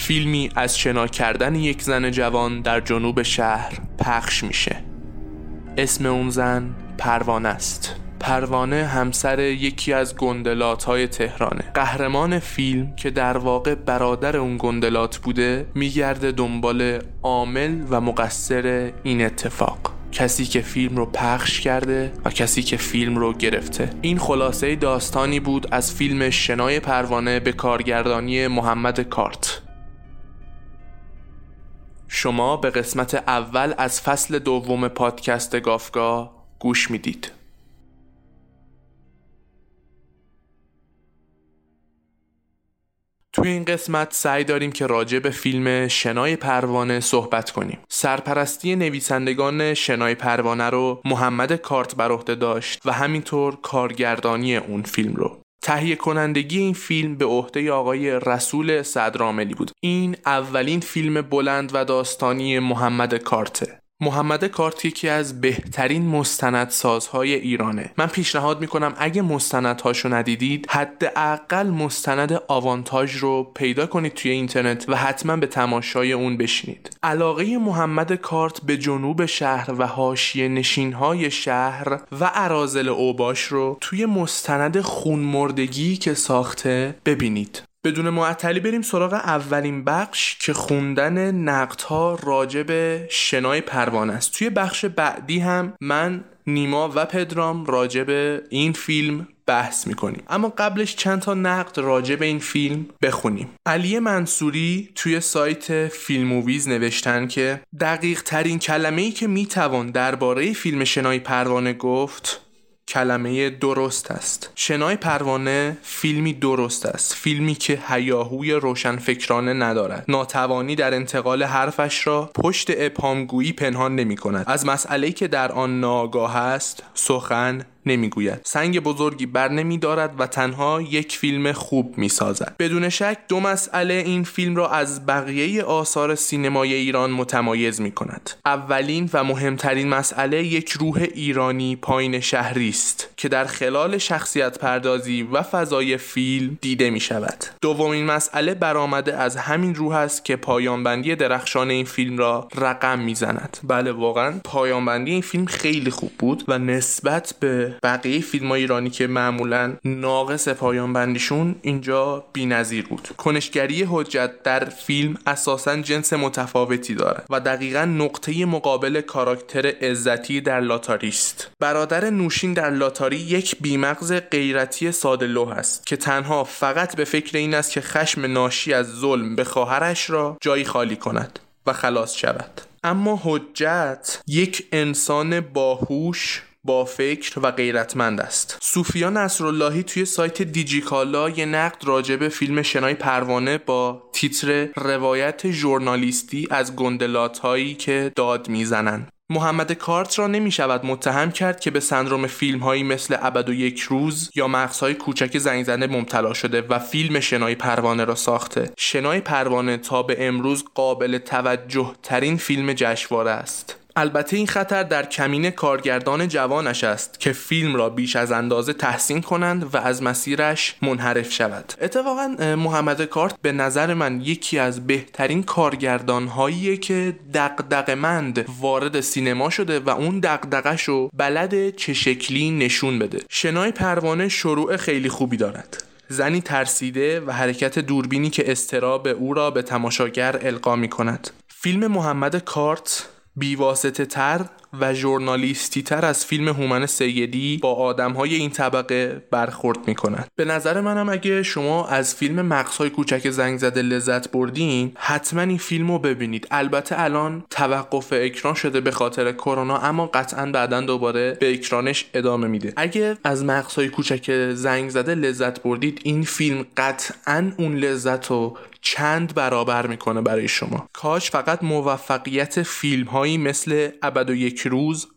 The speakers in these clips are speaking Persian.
فیلمی از شنا کردن یک زن جوان در جنوب شهر پخش میشه. اسم اون زن پروانه است. پروانه همسر یکی از گندلات های تهرانه. قهرمان فیلم که در واقع برادر اون گندلات بوده میگرده دنبال عامل و مقصر این اتفاق. کسی که فیلم رو پخش کرده و کسی که فیلم رو گرفته. این خلاصه داستانی بود از فیلم شنای پروانه به کارگردانی محمد کارت. شما به قسمت اول از فصل دوم پادکست گافگاه گوش می‌دید توی این قسمت سعی داریم که راجع به فیلم شنای پروانه صحبت کنیم. سرپرستی نویسندگان شنای پروانه رو محمد کارت بر عهده داشت و همینطور کارگردانی اون فیلم رو. تهیه کنندگی این فیلم به عهده آقای رسول صدراملی بود. این اولین فیلم بلند و داستانی محمد کارته. محمد کارت یکی از بهترین مستندسازهای ایرانه. من پیشنهاد می‌کنم اگه مستندهاشو ندیدید حداقل مستند آوانتاژ رو پیدا کنید توی اینترنت و حتما به تماشای اون بشینید. علاقه محمد کارت به جنوب شهر و حاشیه نشینهای شهر و اراذل اوباش رو توی مستند خونمردگی که ساخته ببینید. بدون معطلی بریم سراغ اولین بخش که خوندن نقدها راجع به شنای پروانه است. توی بخش بعدی هم من نیما و پدرام راجع به این فیلم بحث می‌کنیم. اما قبلش چند تا نقد راجع به این فیلم بخونیم. علی منصوری توی سایت فیلموویز نوشتن که دقیق ترین کلمه ای که می‌توان درباره فیلم شنای پروانه گفت کلمه درست است. شنای پروانه فیلمی درست است. فیلمی که هیاهوی روشنفکرانه ندارد. ناتوانی در انتقال حرفش را پشت ابهامگویی پنهان نمی کند از مسئله که در آن ناگاه است سخن نمی‌گوید. سنگ بزرگی بر نمی دارد و تنها یک فیلم خوب می سازد. بدون شک دو مسئله این فیلم را از بقیه آثار سینمای ایران متمایز می کند. اولین و مهمترین مسئله یک روح ایرانی پایین شهری است که در خلال شخصیت پردازی و فضای فیلم دیده می شود. دومین مسئله برآمده از همین روح است که پایانبندی درخشان این فیلم را رقم می‌زند بله واقعا پایانبندی این فیلم خیلی خوب بود و نسبت به بقیه فیلم ایرانی که معمولا ناقص پایان بندیشون اینجا نظیر بود. کنشگری حجت در فیلم اساسا جنس متفاوتی داره و دقیقا نقطه مقابل کاراکتر عزتی در لاتاری است. برادر نوشین در لاتاری یک بیمغز غیرتی ساده لوح است که تنها فقط به فکر این است که خشم ناشی از ظلم به خواهرش را جایی خالی کند و خلاص شود. اما حجت یک انسان باهوش با فکر و غیرتمند است سوفیا نصراللهی توی سایت دیجیکالا یه نقد راجع به فیلم شنای پروانه با تیتر روایت ژورنالیستی از گندلات هایی که داد می‌زنند محمد کارت را نمی شود متهم کرد که به سندروم فیلم هایی مثل ابد و یک روز یا مغزهای کوچک زنگ مبتلا شده و فیلم شنای پروانه را ساخته. شنای پروانه تا به امروز قابل توجه ترین فیلم جشنواره است. البته این خطر در کمین کارگردان جوانش است که فیلم را بیش از اندازه تحسین کنند و از مسیرش منحرف شود. اتفاقا محمد کارت به نظر من یکی از بهترین کارگردان هاییه که دقدقمند وارد سینما شده و اون دقدقش رو بلد چه شکلی نشون بده. شنای پروانه شروع خیلی خوبی دارد. زنی ترسیده و حرکت دوربینی که استراب او را به تماشاگر القا می کند فیلم محمد کارت بیواسطه تر و ژورنالیستی تر از فیلم هومن سیدی با آدم های این طبقه برخورد می‌کند به نظر منم اگه شما از فیلم مقصهای کوچک زنگ زده لذت بردین حتما این فیلم رو ببینید. البته الان توقف اکران شده به خاطر کرونا اما قطعا بعدا دوباره به اکرانش ادامه میده. اگه از مقصهای کوچک زنگ زده لذت بردید این فیلم قطعا اون لذت رو چند برابر می‌کنه برای شما. کاش فقط موفقیت فیلم هایی مثل ابد و یک روز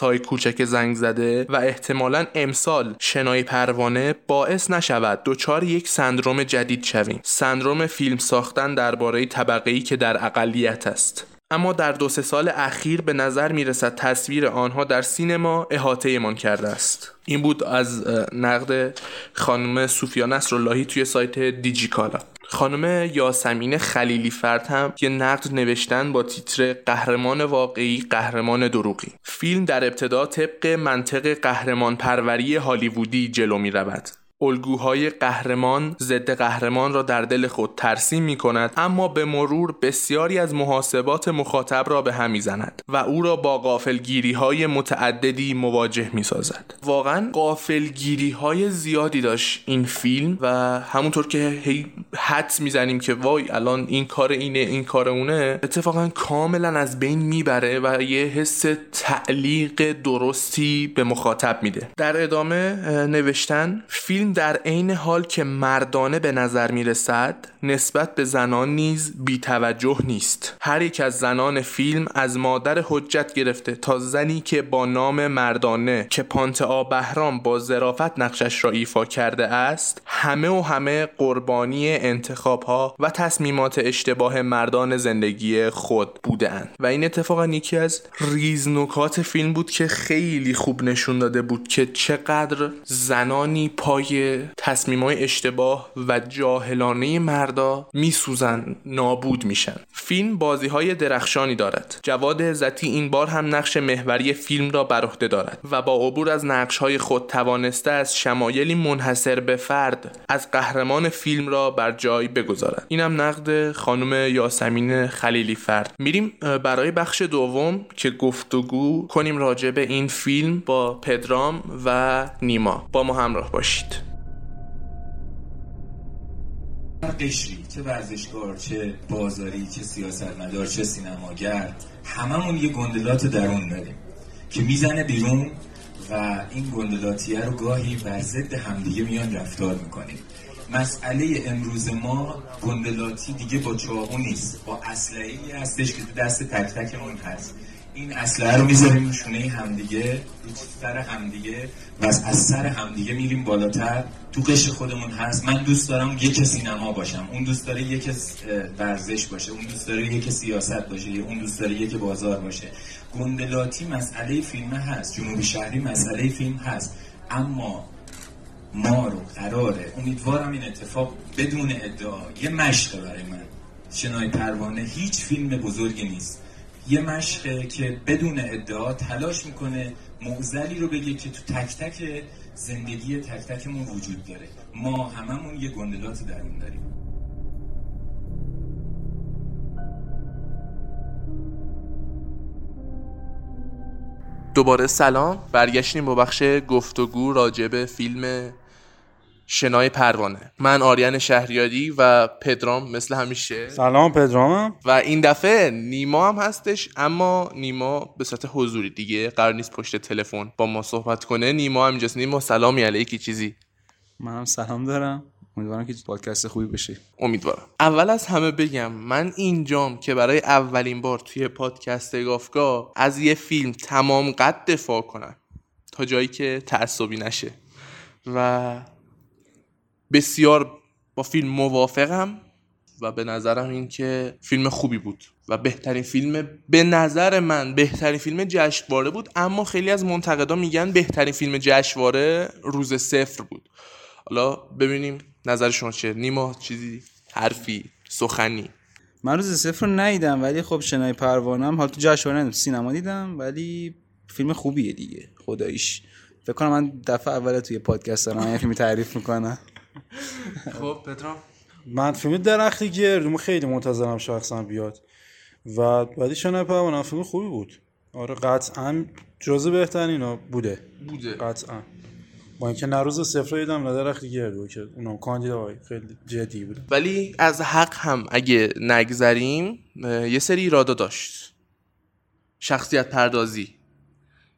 های کوچک زنگ زده و احتمالا امسال شنای پروانه باعث نشود دچار یک سندروم جدید شویم. سندروم فیلم ساختن درباره طبقه ای که در اقلیت است. اما در دو سه سال اخیر به نظر می رسد تصویر آنها در سینما احاطه من کرده است. این بود از نقد خانم صوفیا نصراللهی توی سایت دیجیکالا. خانم یاسمین خلیلی فرد هم یه نقد نوشتن با تیتر قهرمان واقعی قهرمان دروغی. فیلم در ابتدا طبق منطق قهرمان پروری هالیوودی جلو می رود الگوهای قهرمان ضد قهرمان را در دل خود ترسیم می کند اما به مرور بسیاری از محاسبات مخاطب را به هم زند و او را با قافلگیری های متعددی مواجه می سازد واقعا قافلگیری های زیادی داشت این فیلم و همونطور که هی حد می‌زنیم که وای الان این کار اینه این کار اونه اتفاقا کاملا از بین می‌بره و یه حس تعلیق درستی به مخاطب میده. در ادامه نوشتن. فیلم در عین حال که مردانه به نظر می رسد نسبت به زنان نیز بیتوجه نیست. هر یک از زنان فیلم از مادر حجت گرفته تا زنی که با نام مردانه که پانت بهرام با ظرافت نقشش را ایفا کرده است همه و همه قربانی انتخاب ها و تصمیمات اشتباه مردان زندگی خود بودند و این اتفاقا یکی از ریزنکات فیلم بود که خیلی خوب نشون داده بود که چقدر زنانی پای تصمیم اشتباه و جاهلانه مردا میسوزن نابود میشن. فیلم بازی های درخشانی دارد. جواد عزتی این بار هم نقش محوری فیلم را بر عهده دارد و با عبور از نقش های خود توانسته از شمایلی منحصر به فرد از قهرمان فیلم را بر جای بگذارد. اینم نقد خانم یاسمین خلیلی فرد. میریم برای بخش دوم که گفتگو کنیم راجع به این فیلم با پدرام و نیما. با ما همراه باشید. قشری چه ورزشکار چه بازاری چه سیاستمدار چه سینماگر هممون یه گندلات درون داریم که می‌زنه بیرون و این گندلاتیه رو گاهی بر ضد همدیگه میان رفتار می‌کنیم. مسئله امروز ما گندلاتی دیگه با چاقو نیست با اسلحه‌ای هستش که تو دست تک تکمون هست. این اسلحه رو می‌ذاریم شونه همدیگه رو سر همدیگه و از سر همدیگه میریم بالاتر. تو قشر خودمون هست. من دوست دارم یک سینما باشم. اون دوست داره یک ورزش باشه. اون دوست داره یک سیاست باشه. اون دوست داره یک بازار باشه. گندلاتی مسئله فیلم هست. جنوبی شهری مسئله فیلم هست. اما ما رو قراره. امیدوارم این اتفاق بدون ادعا. یه مشق برای من. شنای پروانه هیچ فیلم بزرگی نیست. یه مشقه که بدون ادعا تلاش می‌کنه معزلی رو بگه که تو تک تک زندگی تک تکمون وجود داره. ما هممون یه گندلات درون داریم. دوباره سلام. برگشتیم با بخش گفتگو راجع به فیلم شنای پروانه. من آریان شهریاری و پدرام مثل همیشه. سلام پدرامم. و این دفعه نیما هم هستش اما نیما به صورت حضوری دیگه قرار نیست پشت تلفن با ما صحبت کنه. نیما هم اینجاست. نیما سلامی علیکی. چیزی؟ منم سلام دارم. امیدوارم که پادکست خوبی بشه. امیدوارم. اول از همه بگم من اینجام که برای اولین بار توی پادکست گافگاه از یه فیلم تمام قد دفاع کنم تا جایی که تعصبی نشه. و بسیار با فیلم موافقم و به نظرم این که فیلم خوبی بود و بهترین فیلم به نظر من بهترین فیلم جشنواره بود اما خیلی از منتقدا میگن بهترین فیلم جشنواره روز صفر بود. حالا ببینیم نظر شما چیه؟ نیما چیزی؟ حرفی؟ سخنی؟ من روز صفر رو ندیدم ولی خب شنای پروانم حالا تو جشنواره سینما دیدم ولی فیلم خوبیه دیگه. خداییش. فکر کنم من دفعه اول توی پادکست دارم این فیلم تعریف می‌کنم. خب پدرام من فیلم درختی گردم خیلی منتظرم شخصا بیاد. و بعدی شنای پروانه فیلم خوبی بود. آره قطعا جزو بهترین بوده. بوده. قطعا. با اینکه نروز صفر دیدم نداره خیلی گرد که اونم کاندیداهای خیلی جدی بود. ولی از حق هم اگه نگذریم یه سری ایرادا داشت. شخصیت پردازی.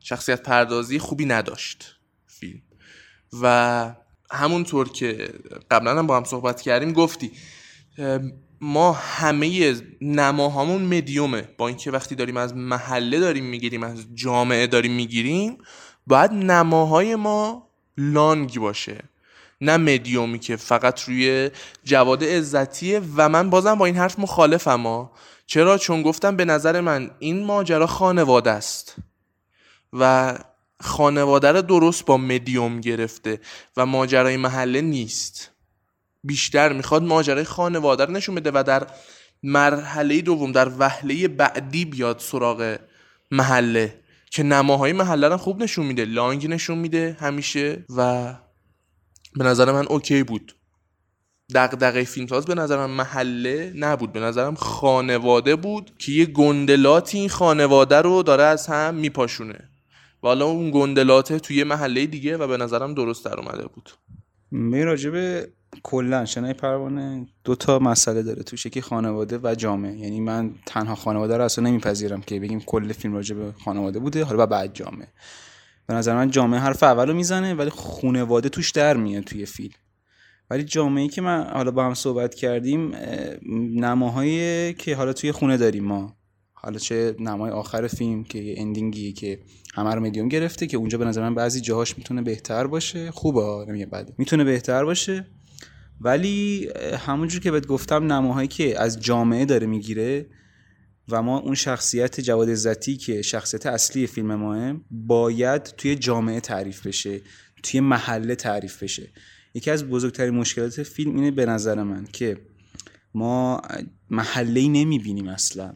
شخصیت پردازی خوبی نداشت فیلم. و همونطور که قبلا هم با هم صحبت کردیم گفتی ما همه نماهامون مدیومه با اینکه وقتی داریم از محله داریم می‌گیریم از جامعه داریم می‌گیریم باید نماهای ما لانگ باشه. نه مدیومی که فقط روی جواد عزتیه و من بازم با این حرف مخالفم ها. چرا؟ چون گفتم به نظر من این ماجرا خانواده است. و خانواده رو درست با مدیوم گرفته و ماجرای محله نیست. بیشتر می‌خواد ماجرای خانواده رو نشون بده و در مرحله دوم در وهله بعدی بیاد سراغ محله که نماهای محله رو خوب نشون میده لانگ نشون میده همیشه و به نظر من اوکی بود. دغدغه فیلمساز به نظرم محله نبود به نظرم خانواده بود که یه گندلاتی این خانواده رو داره از هم میپاشونه. و حالا اون گندلاته توی محله دیگه و به نظرم درست در اومده بود. می راجبه کلا شنای پروانه دو تا مسئله داره توش یکی خانواده و جامعه. یعنی من تنها خانواده رو اصلا نمیپذیرم که بگیم کل فیلم راجع به خانواده بوده حالا بعد جامعه. به نظر من جامعه حرف اول رو می‌زنه ولی خانواده توش در میاد توی فیلم. ولی جامعه که من حالا با هم صحبت کردیم نماهایی که حالا توی خونه داریم ما. حالا چه نمای آخر فیلم که اندینگی که همه رو مدیوم گرفته که اونجا به نظر من بعضی جاهاش می‌تونه بهتر باشه. خوبه نمیگه بده می‌تونه بهتر باشه ولی همونجور که بهت گفتم نماهایی که از جامعه داره می‌گیره و ما اون شخصیت جواد عزتی که شخصیت اصلی فیلم ماه باید توی جامعه تعریف بشه توی محله تعریف بشه. یکی از بزرگترین مشکلات فیلم اینه به نظر من که ما محله ای نمی‌بینیم اصلا.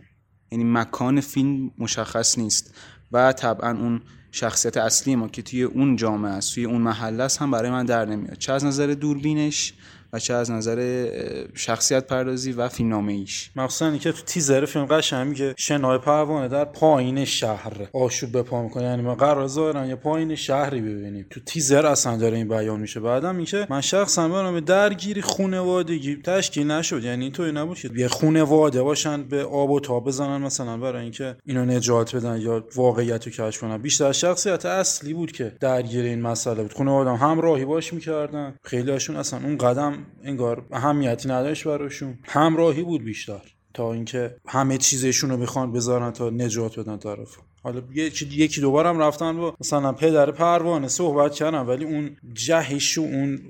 یعنی مکان فیلم مشخص نیست و طبعا اون شخصیت اصلی ما که توی اون جامعه است توی اون محله است هم برای من در نمیاد. چه از نظر دوربینش و چه از نظر شخصیت پردازی و فیلمنامه ایش مخصوصا اینکه تو تیزر فیلم قشنگ میگه شنای پروانه در پایین شهر آشوب به پا می‌کنه. یعنی ما قرار ظاهرا یه پایین شهری ببینیم. تو تیزر اصلا داره این بیان میشه. بعدم میشه من شخصا برام درگیری خانوادگی تشکیل نشد. یعنی تو نبود که یه خانواده باشن به آب و تاب بزنن مثلا برای اینکه اینو نجات بدن یا واقعیت رو کشف کنن. بیشتر شخصیت اصلی بود که درگیر این مسئله بود. خانواده هم راهی باش می‌کردن. خیلی هاشون اصلا اون قدم انگار اهمیتی نداشت براشون. همراهی بود بیشتر تا اینکه همه چیزشون رو می‌خوان بذارن تا نجات بدن طرف حالا یکی دوبارم رفتن با مثلا پدر پروانه صحبت کردن ولی اون جهش و اون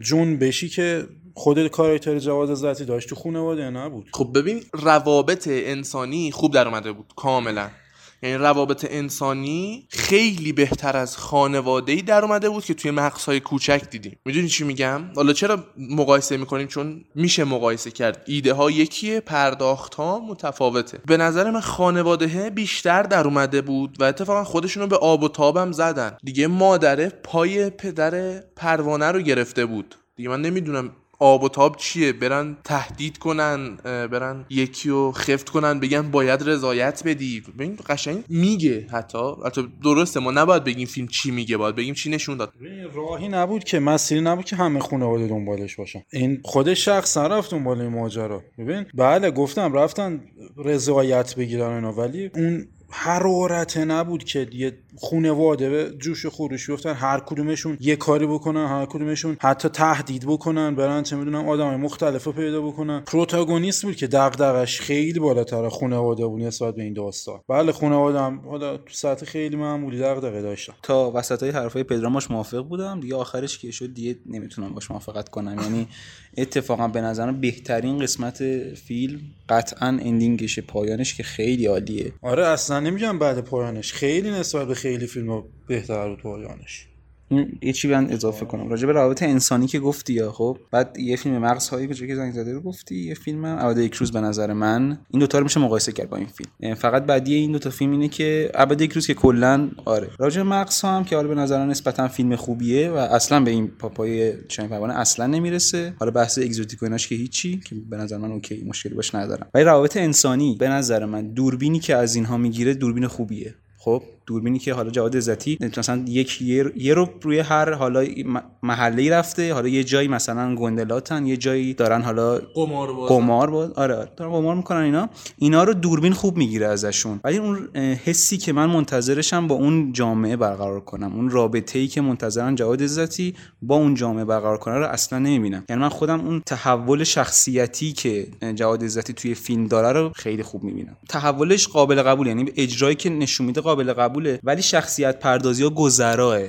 جنبشی که خود کاراکتر جواد ذاتی داشت تو خانواده نبود. خب ببین روابط انسانی خوب در اومده بود کاملا. یعنی روابط انسانی خیلی بهتر از خانواده ای در اومده بود که توی مقصای کوچک دیدیم. می‌دونی چی میگم؟ حالا چرا مقایسه می‌کنیم؟ چون میشه مقایسه کرد. ایده ها یکیه پرداخت ها متفاوته. به نظر من خانواده بیشتر در اومده بود و اتفاقا رو به آب و تابم زدن. دیگه مادره پای پدر پروانه رو گرفته بود. دیگه من نمی‌دونم آب و تاب چیه؟ برن تهدید کنن برن یکی رو خفت کنن بگن باید رضایت بدی. ببین قشنگ میگه حتی. حتی درسته ما نباید بگیم فیلم چی میگه باید بگیم چی نشون داد. راهی نبود که مسیری نبود که همه خانواده دنبالش باشن. این خود شخص رفت دنبال این ماجرا. ببین بله گفتم رفتن رضایت بگیرن اینا ولی اون حرارت نبود که یه خونواده به جوش خروش بیفتن هر کدومشون یه کاری بکنن هر کدومشون حتی تهدید بکنن برن چه می‌دونم آدم مختلف رو پیدا بکنن. پروتاگونیست بود که دغدغش خیلی بالاتر خونواده بود نسبت به این داستان. بله خونواده هم حالا تو سطح خیلی معمولی دغدغه داشتن. تا وسط های حرفای پدرامش موافق بودم. دیگه آخرش که شد دیگه نمی‌تونم باش موافقت کنم. یعنی اتفاقا به نظرم بهترین قسمت فیلم قطعا ending ش پایانش که خیلی عالیه. آره اصلا نمیگم بعد پایانش خیلی نسبت به خیلی فیلم بهتر بود پایانش یه چی من اضافه کنم. راجع به روابط انسانی که گفتی یا خب بعد یه فیلم مغز هایی که زنگ زده رو گفتی یه فیلم ابد یک روز به نظر من. این دو تا رو میشه مقایسه کرد با این فیلم. فقط بعدی این دو تا فیلم اینه که ابد یک روز که کلا آره. راجع به مغز هم که حالا به نظر من نسبتا فیلم خوبیه و اصلا به این پاپای شنای پروانه اصلا نمی‌رسه. حالا بحث exotic و که هیچی که به نظر من اوکی مشکلی باش ندارم. ولی روابط انسانی به نظر من دوربینی که از اینها می‌گیره دوربین خوبیه. خب؟ دوربینی که حالا جواد عزتی مثلا یک یه رو روی هر حالا محله رفته حالا یه جایی مثلا گندلاتن یه جایی دارن حالا قمار باز قمار باز آره, آره. دارن قمار می‌کنن اینا. اینا رو دوربین خوب می‌گیره ازشون. ولی اون حسی که من منتظرشم با اون جامعه برقرار کنم. اون رابطه ای که منتظرن جواد عزتی با اون جامعه برقرار کنه رو اصلا نمی‌بینم. یعنی من خودم اون تحول شخصیتی که جواد عزتی توی فیلم داره رو خیلی خوب می‌بینم. تحولش قابل قبول یعنی اجرایی که نشون میده قابل قبوله ولی شخصیت پردازی ها گذراه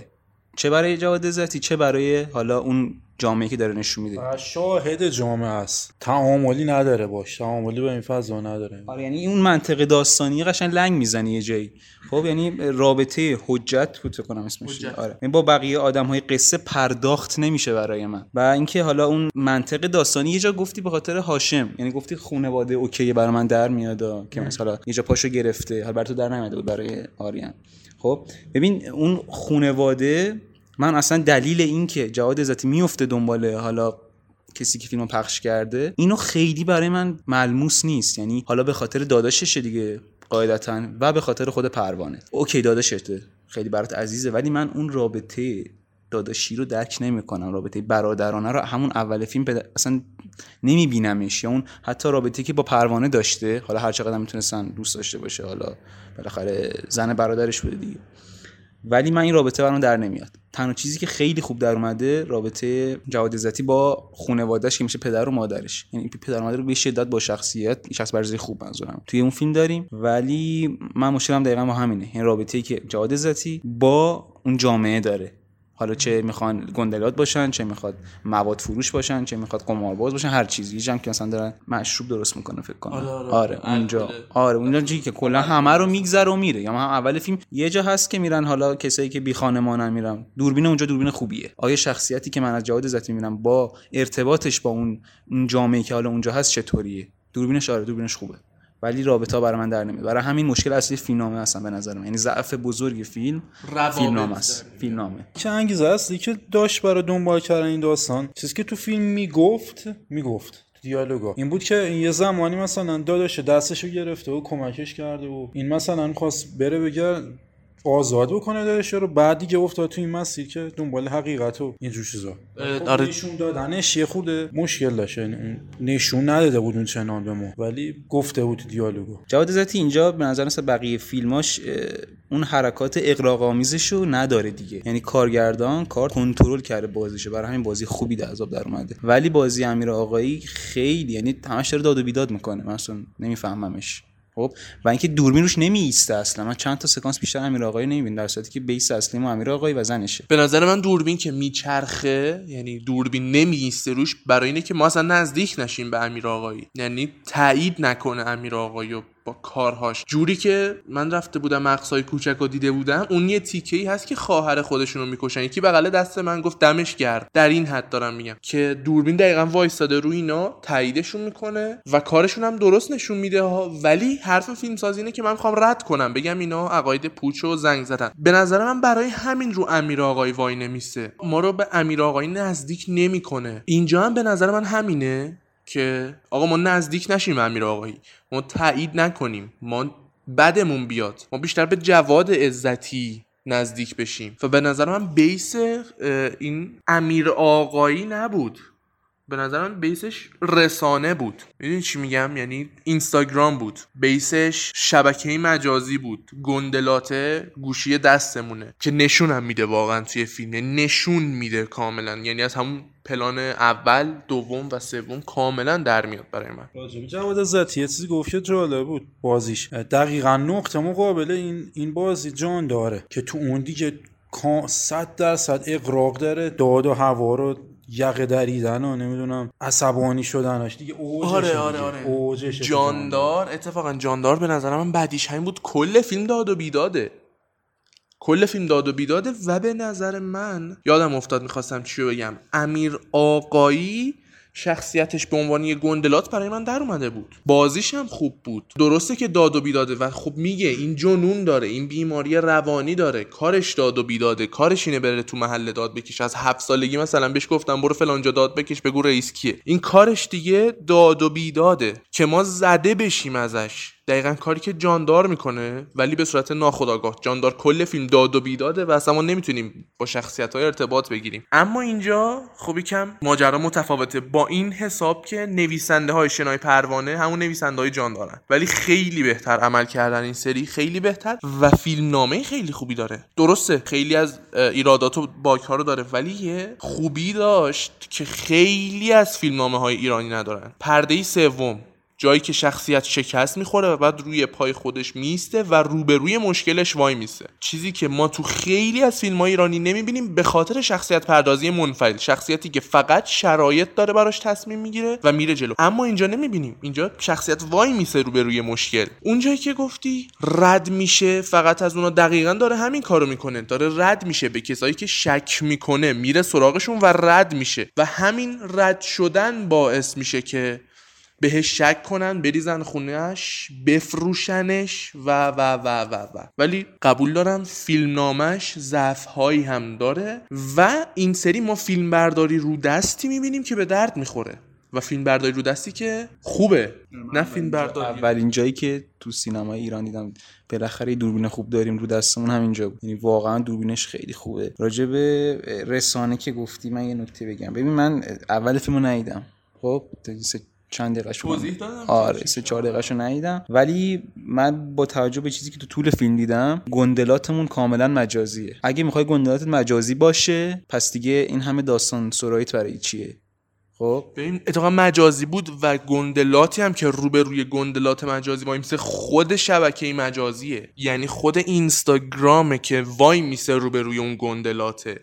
چه برای جواد عزتی چه برای حالا اون جامعه که داره نشون میده. شاهد جامعه است. تعاملی نداره باش. تعاملی به این فضا نداره. آره یعنی اون منطقه داستانی قشنگ لنگ می‌زنی یه جایی. خب یعنی رابطه حجت بود کنم اسمش. آره. یعنی با بقیه آدم های قصه پرداخت نمیشه برای من. و اینکه حالا اون منطق داستانی یه جا گفتی به خاطر هاشم. یعنی گفتی خانواده اوکی برای من در میاد که مثلا یه جا پاشو گرفته. حالا برای تو در نمیاد بود برای آریان. خب ببین اون خانواده من اصلا دلیل این که جواد عزتی میفته دنباله حالا کسی که فیلمو پخش کرده اینو خیلی برای من ملموس نیست. یعنی حالا به خاطر داداششه دیگه قاعدتا و به خاطر خود پروانه. اوکی داداشته خیلی برات عزیزه ولی من اون رابطه داداشی رو درک نمی‌کنم. رابطه برادرانه رو همون اول فیلم بد... اصلا نمیبینمش. یا اون حتی رابطه که با پروانه داشته حالا هر چقدر می‌تونستن دوست داشته باشه حالا بالاخره زن برادرش بوده دیگه. ولی من این رابطه برام در نمیاد. تنها چیزی که خیلی خوب در اومده رابطه جواد عزتی با خانواده‌اش که میشه پدر و مادرش. یعنی پدر و مادر رو به شدت با شخصیت شخص برزی خوب منظورم. توی اون فیلم داریم. ولی من مشکلم دقیقا با همینه. این رابطه‌ای که جواد عزتی با اون جامعه داره. حالا چه می‌خوان گندلات باشن چه می‌خواد مواد فروش باشن چه می‌خواد قمارباز باشن هر چیزی. یه جمع که مثلا دارن مشروب درست می‌کنه فکر کنم. آره, آره, آره اونجا. آره اونجا چیزی که کلا همه رو میگذره و میره. یا هم اول فیلم یه جا هست که میرن حالا کسایی که بی خانمانن میرن. دوربین اونجا دوربین خوبیه. آیا شخصیتی که من از جواد عزتی می‌بینم با ارتباطش با اون اون جامعه که حالا اونجا هست چطوریه؟ دوربینش آره دوربینش خوبه. ولی رابطه برای من در نمیاد. برای همین مشکل اصلی فیلمنامه هستن به نظر من. یعنی ضعف بزرگ فیلم فیلمنامه است. فیلمنامه. چه انگیزه است؟ که داشت برای دنبال کردن این داستان. چیزی که تو فیلم می‌گفت می‌گفت. دیالوگا. این بود که این یه زمانی مثلا داداش دستشو گرفته و کمکش کرده و این مثلا خواست بره بگه آزاد بکنه دارش رو. بعد دیگه افتاد تو این مسیر که دنبال حقیقت و اینجور چیزا. خب آره. نشون دادنش یه خود مشکل داشت. یعنی نشون نداده بود اون چنان به ما. ولی گفته بود دیالوگو. جواد ذاتی اینجا به نظر مثل بقیه فیلماش اون حرکات اقراق آمیزشو نداره دیگه. یعنی کارگردان کار کنترل کرده بازیشو. برای همین بازی خوبی در عذاب در اومده. ولی بازی امیر آقایی خیلی یعنی همش داره داد و بیداد می‌کنه. من اصلا نمیفهممش. خب و اینکه دوربین روش نمی ایسته اصلا. من چند تا سکانس بیشتر امیر آقایی نمی‌بینم در صورتی که بیس اصلی ما امیر آقایی و زنشه. به نظر من دوربین که میچرخه یعنی دوربین نمی ایسته روش برای اینه که ما اصلا نزدیک نشیم به امیر آقایی. یعنی تایید نکنه امیر آقایی با کارهاش. جوری که من رفته بودم مقصای کوچک رو دیده بودم اون یه تیکه ای هست که خواهر خودشون رو می‌کشن. یکی بغل دست من گفت دمش گرد در این حد دارم میگم که دوربین دقیقا وایستاده روی اینا تاییدشون می‌کنه و کارشون هم درست نشون میده ها. ولی حرف فیلم سازی اینه که من می‌خوام رد کنم بگم اینا عقاید پوچ و زنگ زدن. به نظر من برای همین رو امیر آقای وای نمیسته ما رو به امیر آقای نزدیک نمی‌کنه. اینجا هم به نظر من همینه. که آقا ما نزدیک نشیم امیر آقایی. ما تایید نکنیم. ما بدمون بیاد. ما بیشتر به جواد عزتی نزدیک بشیم. و به نظر من بیس این امیر آقایی نبود. به من بیسش رسانه بود. می‌دونی چی میگم؟ یعنی اینستاگرام بود. بیسش شبکه مجازی بود. گندلاته گوشی دستمونه که نشون هم میده واقعا توی فیلم. یعنی نشون میده کاملا. یعنی از همون پلان اول دوم و سوم کاملا در میاد برای من. جواد ذاتی یه چیزی گفت که جالب بود. بازیش. دقیقا نقطه مقابل این این بازی جان داره که تو اون دیگه صد درصد اقراق داره. داد و هوا رو یقه دریدن و نمی‌دونم عصبانی شدنش. دیگه اوجش آره آره آره. جاندار اتفاقا جاندار به نظر من بعدیش همین بود. کل فیلم داد و بیداده. کل فیلم داد و بیداده و به نظر من یادم افتاد می‌خواستم چی بگم. امیر آقایی شخصیتش به عنوان یه گندلات برای من در اومده بود. بازیش هم خوب بود. درسته که داد و بیداده و خوب میگه این جنون داره این بیماری روانی داره. کارش داد و بیداده کارش اینه بره تو محله داد بکش از هفت سالگی مثلا بهش گفتم برو فلانجا داد بکش بگو رئیس کیه. این کارش دیگه داد و بیداده. که ما زده بشیم ازش. دقیقا کاری که جاندار می‌کنه ولی به صورت ناخودآگاه. جاندار کل فیلم داد و بیداده و اصلا ما نمی‌تونیم با شخصیت های ارتباط بگیریم. اما اینجا خب کم ماجرا متفاوته. با این حساب که نویسنده های شنای پروانه همون نویسنده های جاندارن. ولی خیلی بهتر عمل کردن این سری خیلی بهتر و فیلم نامه خیلی خوبی داره. درسته خیلی از ایرادات و باک ها رو داره ولی یه خوبی داشت که خیلی از فیلم نامه های ایرانی ندارن. پرده سوم. جایی که شخصیت شکست می‌خوره و بعد روی پای خودش میسته و روبروی مشکلش وای میسته چیزی که ما تو خیلی از فیلم های ایرانی نمی‌بینیم به خاطر شخصیت پردازی منفعل شخصیتی که فقط شرایط داره براش تصمیم می‌گیره و میره جلو. اما اینجا نمی‌بینیم. اینجا شخصیت وای میسه روبروی مشکل. اونجایی که گفتی رد میشه فقط از اونا دقیقا داره همین کارو می‌کنه. داره رد میشه به کسایی که شک می‌کنه میره سراغشون و رد میشه. و همین رد شدن باعث میشه که بهش شک کنن بریزن خونهش بفروشنش و و و و و. ولی قبول دارم فیلم نامش ضعف هایی هم داره و این سری ما فیلم برداری رو دستی می‌بینیم که به درد می‌خوره. و فیلم برداری رو دستی که خوبه نه فیلم برداری اولین جایی که تو سینما ایران دیدم بالاخره دوربین خوب داریم رو دستمون همینجا بود. یعنی واقعا دوربینش خیلی خوبه. راجع به رسانه که گفتی من یه نکته بگم. ببین من اول فیلمو ندیدم. خب چند دقیقه توضیح دادم؟ آره سه چهار دقیقه ندیدم. ولی من با توجه به چیزی که تو طول فیلم دیدم گندلاتمون کاملا مجازیه. اگه می‌خوای گندلات مجازی باشه پس دیگه این همه داستان سرایت برای چیه؟ خب؟ ببین اتفاقا مجازی بود و گندلاتی هم که روبروی روی گندلات مجازی وای میسه خود شبکه مجازیه. یعنی خود اینستاگرامه که وای میسه روبروی روی اون گندلاته.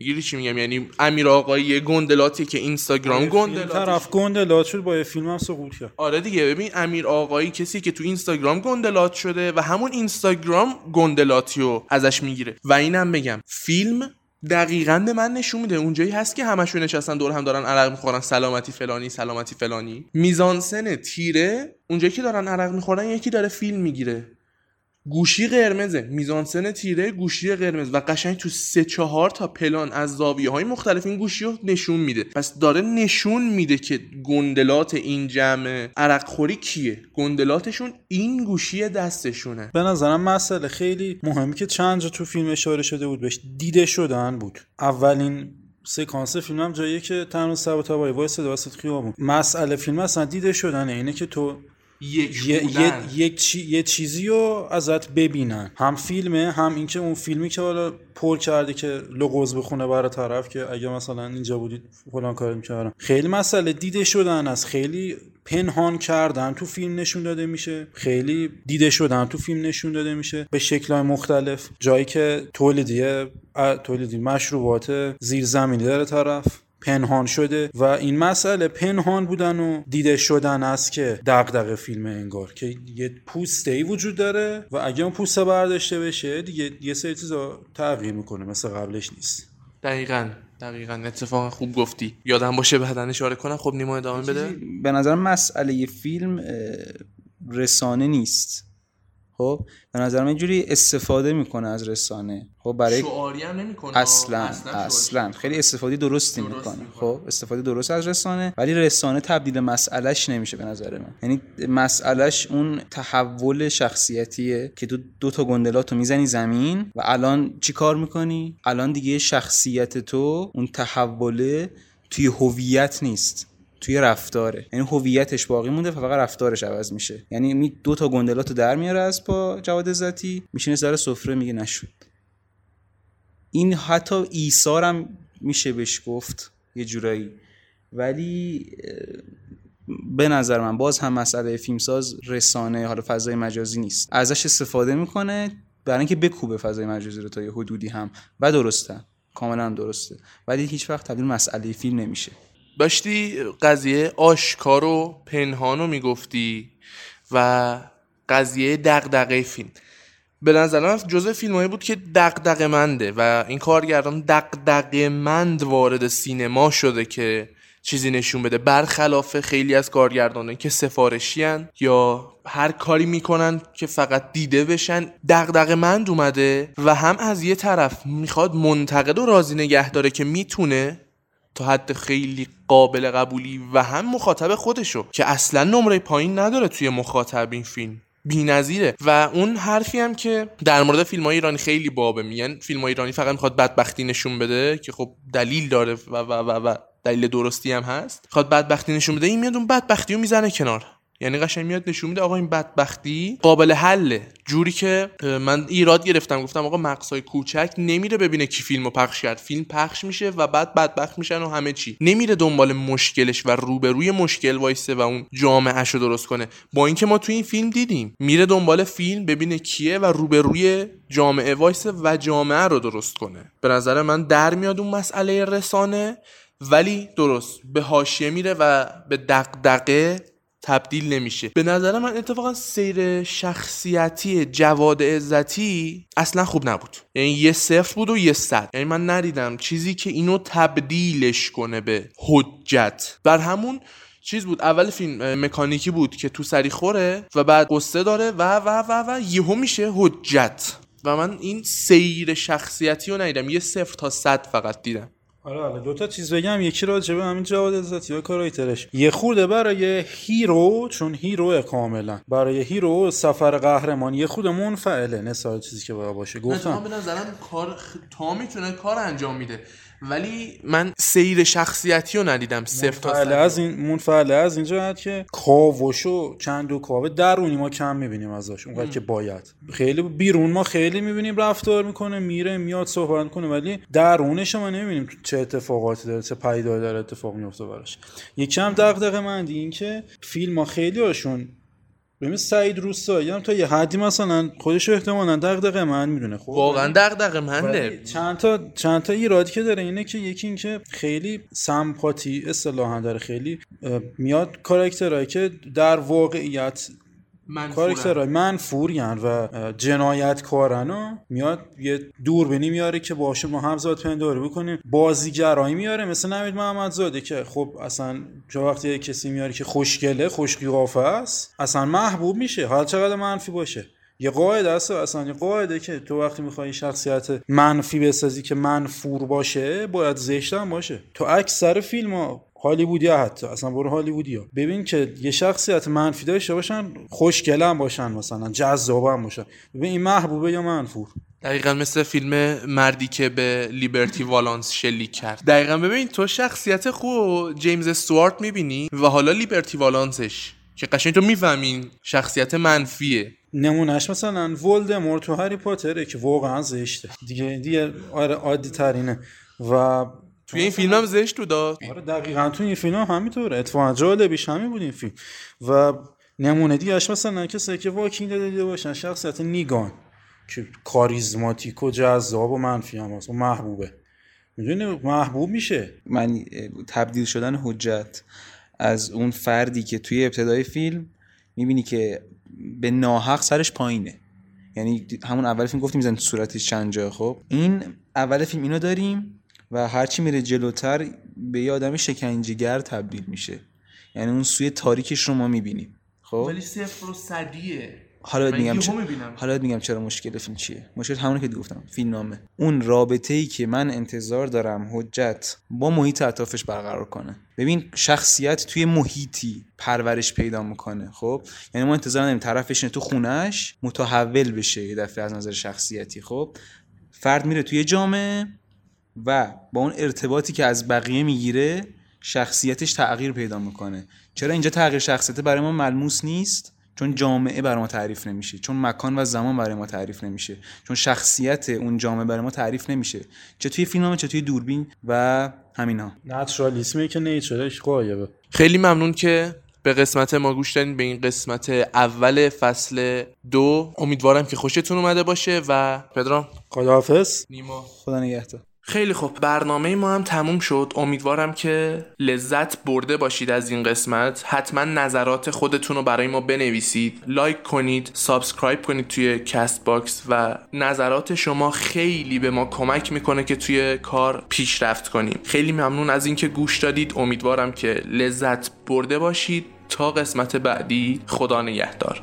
می‌گیری چی میگم؟ یعنی امیر آقایی گندلاتی که اینستاگرام گندلات. طرف گندلات شد با یه فیلم هم سقوط کرد. آره دیگه ببین امیر آقایی کسی که تو اینستاگرام گندلات شده و همون اینستاگرام گندلاتی رو ازش می‌گیره. و اینم بگم فیلم دقیقا به من نشون میده. اونجایی هست که همشون نشستن دور هم دارن عرق می‌خورن سلامتی فلانی سلامتی فلانی. میزانسن تیره اونجایی که دارن عرق می‌خورن یکی داره فیلم می‌گیره. گوشی قرمزه. میزانسن تیره گوشی قرمز. و قشنگ تو سه چهار تا پلان از زاویه های مختلف این گوشی رو نشون میده. پس داره نشون میده که گندلات این جمع عرق خوری کیه. گندلاتشون این گوشی دستشونه. به نظرم مسئله خیلی مهمی که چند جا تو فیلم اشاره شده بود بهش. دیده شدن بود. اولین سکانس فیلم هم جاییه که تنها سبا تبایی وای صدا خیابون. مسئله فیلم اصلا دیده شدنه اینه که تو یک یه, چی... یه چیزی رو ازت ببینن. هم فیلمه هم اینکه اون فیلمی که حالا پر کرده که لغوز بخونه برای طرف که اگه مثلا اینجا بودید فلان کار می‌کردم. خیلی مسئله دیده شدن از خیلی پنهان کردن. تو فیلم نشون داده میشه. خیلی دیده شدن. تو فیلم نشون داده میشه. به شکلهای مختلف. جایی که تولیدیه تولیدی مشروبات زیرزمینی داره طرف. پنهان شده و این مسئله پنهان بودن و دیده شدن است که دغدغه فیلم انگار که یه پوسته ای وجود داره و اگه اون پوسته برداشته بشه دیگه یه سری چیزا تغییر می‌کنه مثل قبلش نیست. دقیقا دقیقا. اتفاق خوب گفتی. یادم باشه بعدا اشاره کنم خب نیما ادامه بده. به نظر مسئله یه فیلم رسانه نیست. خب به نظر من اینجوری استفاده می‌کنه از رسانه. خب برای شعاری هم نمی‌کنه. اصلا اصلا, خیلی استفاده درستی درست می‌کنه. خب استفاده درست از رسانه ولی رسانه تبدیل مسئلهش نمیشه به نظر من. یعنی مسئلهش اون تحول شخصیتیه که تو دو تا گندلاتو می‌زنی زمین و الان چی کار می‌کنی؟ الان دیگه شخصیت تو اون تحوله توی هویت نیست. توی رفتاره. یعنی هویتش باقی مونده فقط رفتارش عوض میشه. یعنی می دو تا گندلاتو در میاره از پا جواد عزتی میشینه سر سفره میگه نشد. این حتی ایثارم میشه بهش گفت یه جورایی. ولی به نظر من باز هم مسئله فیلمساز رسانه حالا فضای مجازی نیست. ازش استفاده می‌کنه برای اینکه بکوبه فضای مجازی رو تا یه حدودی هم. و درسته. کاملا درسته. ولی هیچ وقت تبدیل مسئله فیلم نمیشه. داشتی قضیه آشکار و پنهان رو می‌گفتی و قضیه دقدقه فیلم. به نظر من جزء فیلم بود که دقدقه منده و این کارگردان دقدقه مند وارد سینما شده که چیزی نشون بده. برخلاف خیلی از کارگردانه که سفارشی هن یا هر کاری می‌کنن که فقط دیده بشن دقدقه مند اومده و هم از یه طرف می‌خواد منتقد و راضی نگه داره که می‌تونه تا حد خیلی قابل قبولی و هم مخاطب خودشو که اصلا نمره پایین نداره توی مخاطب این فیلم. بی‌نظیره. و اون حرفی هم که در مورد فیلم های ایرانی خیلی بابه میگن. فیلم های ایرانی فقط می‌خواد بدبختی نشون بده که خب دلیل داره و و و, و دلیل درستی هم هست. می‌خواد بدبختی نشون بده این میاد اون بدبختی رو می‌زنه کنار. یعنی قشنگ میاد نشون میده آقا این بدبختی قابل حله. جوری که من ایراد گرفتم گفتم آقا مقصای کوچک نمیره ببینه کی فیلمو پخش کرد. فیلم پخش میشه و بعد بدبخت میشن و همه چی. نمیره دنبال مشکلش و روبروی مشکل وایسه و اون جامعهش رو درست کنه. با اینکه ما تو این فیلم دیدیم. میره دنبال فیلم ببینه کیه و روبروی جامعه وایسه و جامعه رو درست کنه. به نظر من در میاد اون مسئله رسانه ولی درست. به حاشیه میره و به دغدغه تبدیل نمیشه. به نظر من اتفاقا سیر شخصیتی جواد عزتی اصلا خوب نبود. یعنی یه صفر بود و یه صد. یعنی من ندیدم چیزی که اینو تبدیلش کنه به حجت. بر همون چیز بود. اول فیلم مکانیکی بود که تو سری خوره و بعد قصه داره و و و و یهو میشه حجت. و من این سیر شخصیتی رو ندیدم. یه صفر تا صد فقط دیدم. آره آره. دو تا چیز بگم یکی راجع به همین جواد عزتی و کاراکترش یه خورده برای hero چون hero کاملا. برای hero سفر قهرمان یه خود منفعله نسبت چیزی که باید باشه. گفتم. به نظرم کار تا می‌تونه کار انجام میده. ولی من سیر شخصیتی رو ندیدم صفر تا از این منفعله از این جهت که کاوشو چند و کاوه درونی ما کم می‌بینیم ازش اونقدر که باید. خیلی بیرون ما خیلی می‌بینیم رفتار می‌کنه میره میاد صحبت کنه ولی درونش ما نمی‌بینیم چه اتفاقاتی داره چه پیدایی داره اتفاق میفته براش. یکم دغدغه من این که فیلم ها خیلی هاشون ببین سعید روستایی هم تا یه حدی مثلا خودش احتمالاً دغدغه من می‌دونه خب؟ واقعا دغدغه منده چند تا چند تا ایرادی که داره اینه که یکی اینکه خیلی سمپاتی اصطلاحا داره خیلی میاد کاراکترایی که در واقعیت کاراکترهای منفورین و جنایتکارن میاد یه دوربینی میاره که باشه ما هم زاد پنداری بکنیم. بازیگرایی میاره مثل نمید محمد زاده که خب اصلا چه وقتی کسی میاره که خوشگله خوش قیافه است اصلا محبوب میشه. حال چقدر منفی باشه. یه قاعده است اصلا یه قاعده که تو وقتی می‌خوای شخصیت منفی بسازی که منفور باشه باید زشت هم باشه. تو اکثر فیلم ها هالیوودی ها حتی اصلا برو هالیوودی ها ببین که یه شخصیت منفی داشته باشن خوشگله هم باشن مثلا جذاب هم باشن. ببین این محبوبه یا منفور؟ دقیقا مثل فیلم مردی که به لیبرتی والانس شلیک کرد. دقیقا ببین تو شخصیت خوب جیمز استوارت می‌بینی و حالا لیبرتی والانسش. که قشنگ تو می‌فهمین شخصیت منفیه. نمونهش مثلا ولدمورت تو هری پاتره که واقعا زشته. دیگه دیگه آره عادی ترینه. و توی این فیلم هم زشت تو داد آره دقیقا. توی این فیلم هم همینطوره. اتفاقا جالبیش همین بود این فیلم. و نمونه دیگهش مثلا کسایی که واکینگ دیده باشن شخصیت نیگان که کاریزماتیک و جذاب و منفی هم هست و محبوبه. می‌دونی؟ محبوب میشه. من تبدیل شدن حجت از اون فردی که توی ابتدای فیلم می‌بینی که به ناحق سرش پایینه. یعنی همون اول فیلم گفتیم میزن صورتش چند جا خب؟ این اول فیلم اینو داریم و هرچی میره جلوتر به یه آدم شکنجهگر تبدیل میشه. یعنی اون سوی تاریکش رو ما می‌بینیم. خب؟ ولی صفر و صدیه. حالا میگم چ... حالا میگم چرا مشکل فیلم چیه. مشکل همونه که گفتم فیلم نامه اون رابطه ای که من انتظار دارم حجت با محیط اطرافش برقرار کنه. ببین شخصیت توی محیطی پرورش پیدا می‌کنه خب؟ یعنی ما انتظار نداریم طرفش تو خونش متحول بشه یه دفعه از نظر شخصیتی خب؟ فرد میره توی جامعه و با اون ارتباطی که از بقیه می‌گیره شخصیتش تغییر پیدا می‌کنه. چرا اینجا تغییر شخصیت برای ما ملموس نیست؟ چون جامعه برای ما تعریف نمیشه. چون مکان و زمان برای ما تعریف نمیشه. چون شخصیت اون جامعه برای ما تعریف نمیشه. چه توی فیلم چه توی دوربین و همینا. ناتورالیسمی که نیچرش قایبه. خیلی ممنون که به قسمت ما گوش دادین. به این قسمت اول فصل دو امیدوارم که خوشتون اومده باشه و پدرام. خداحافظ. نیما. خدا نگهدار. خیلی خوب. برنامه ما هم تموم شد. امیدوارم که لذت برده باشید از این قسمت. حتما نظرات خودتون رو برای ما بنویسید. like کنید subscribe کنید توی Castbox و نظرات شما خیلی به ما کمک می‌کنه که توی کار پیشرفت کنیم. خیلی ممنون از اینکه گوش دادید. امیدوارم که لذت برده باشید. تا قسمت بعدی خدا نگهدار.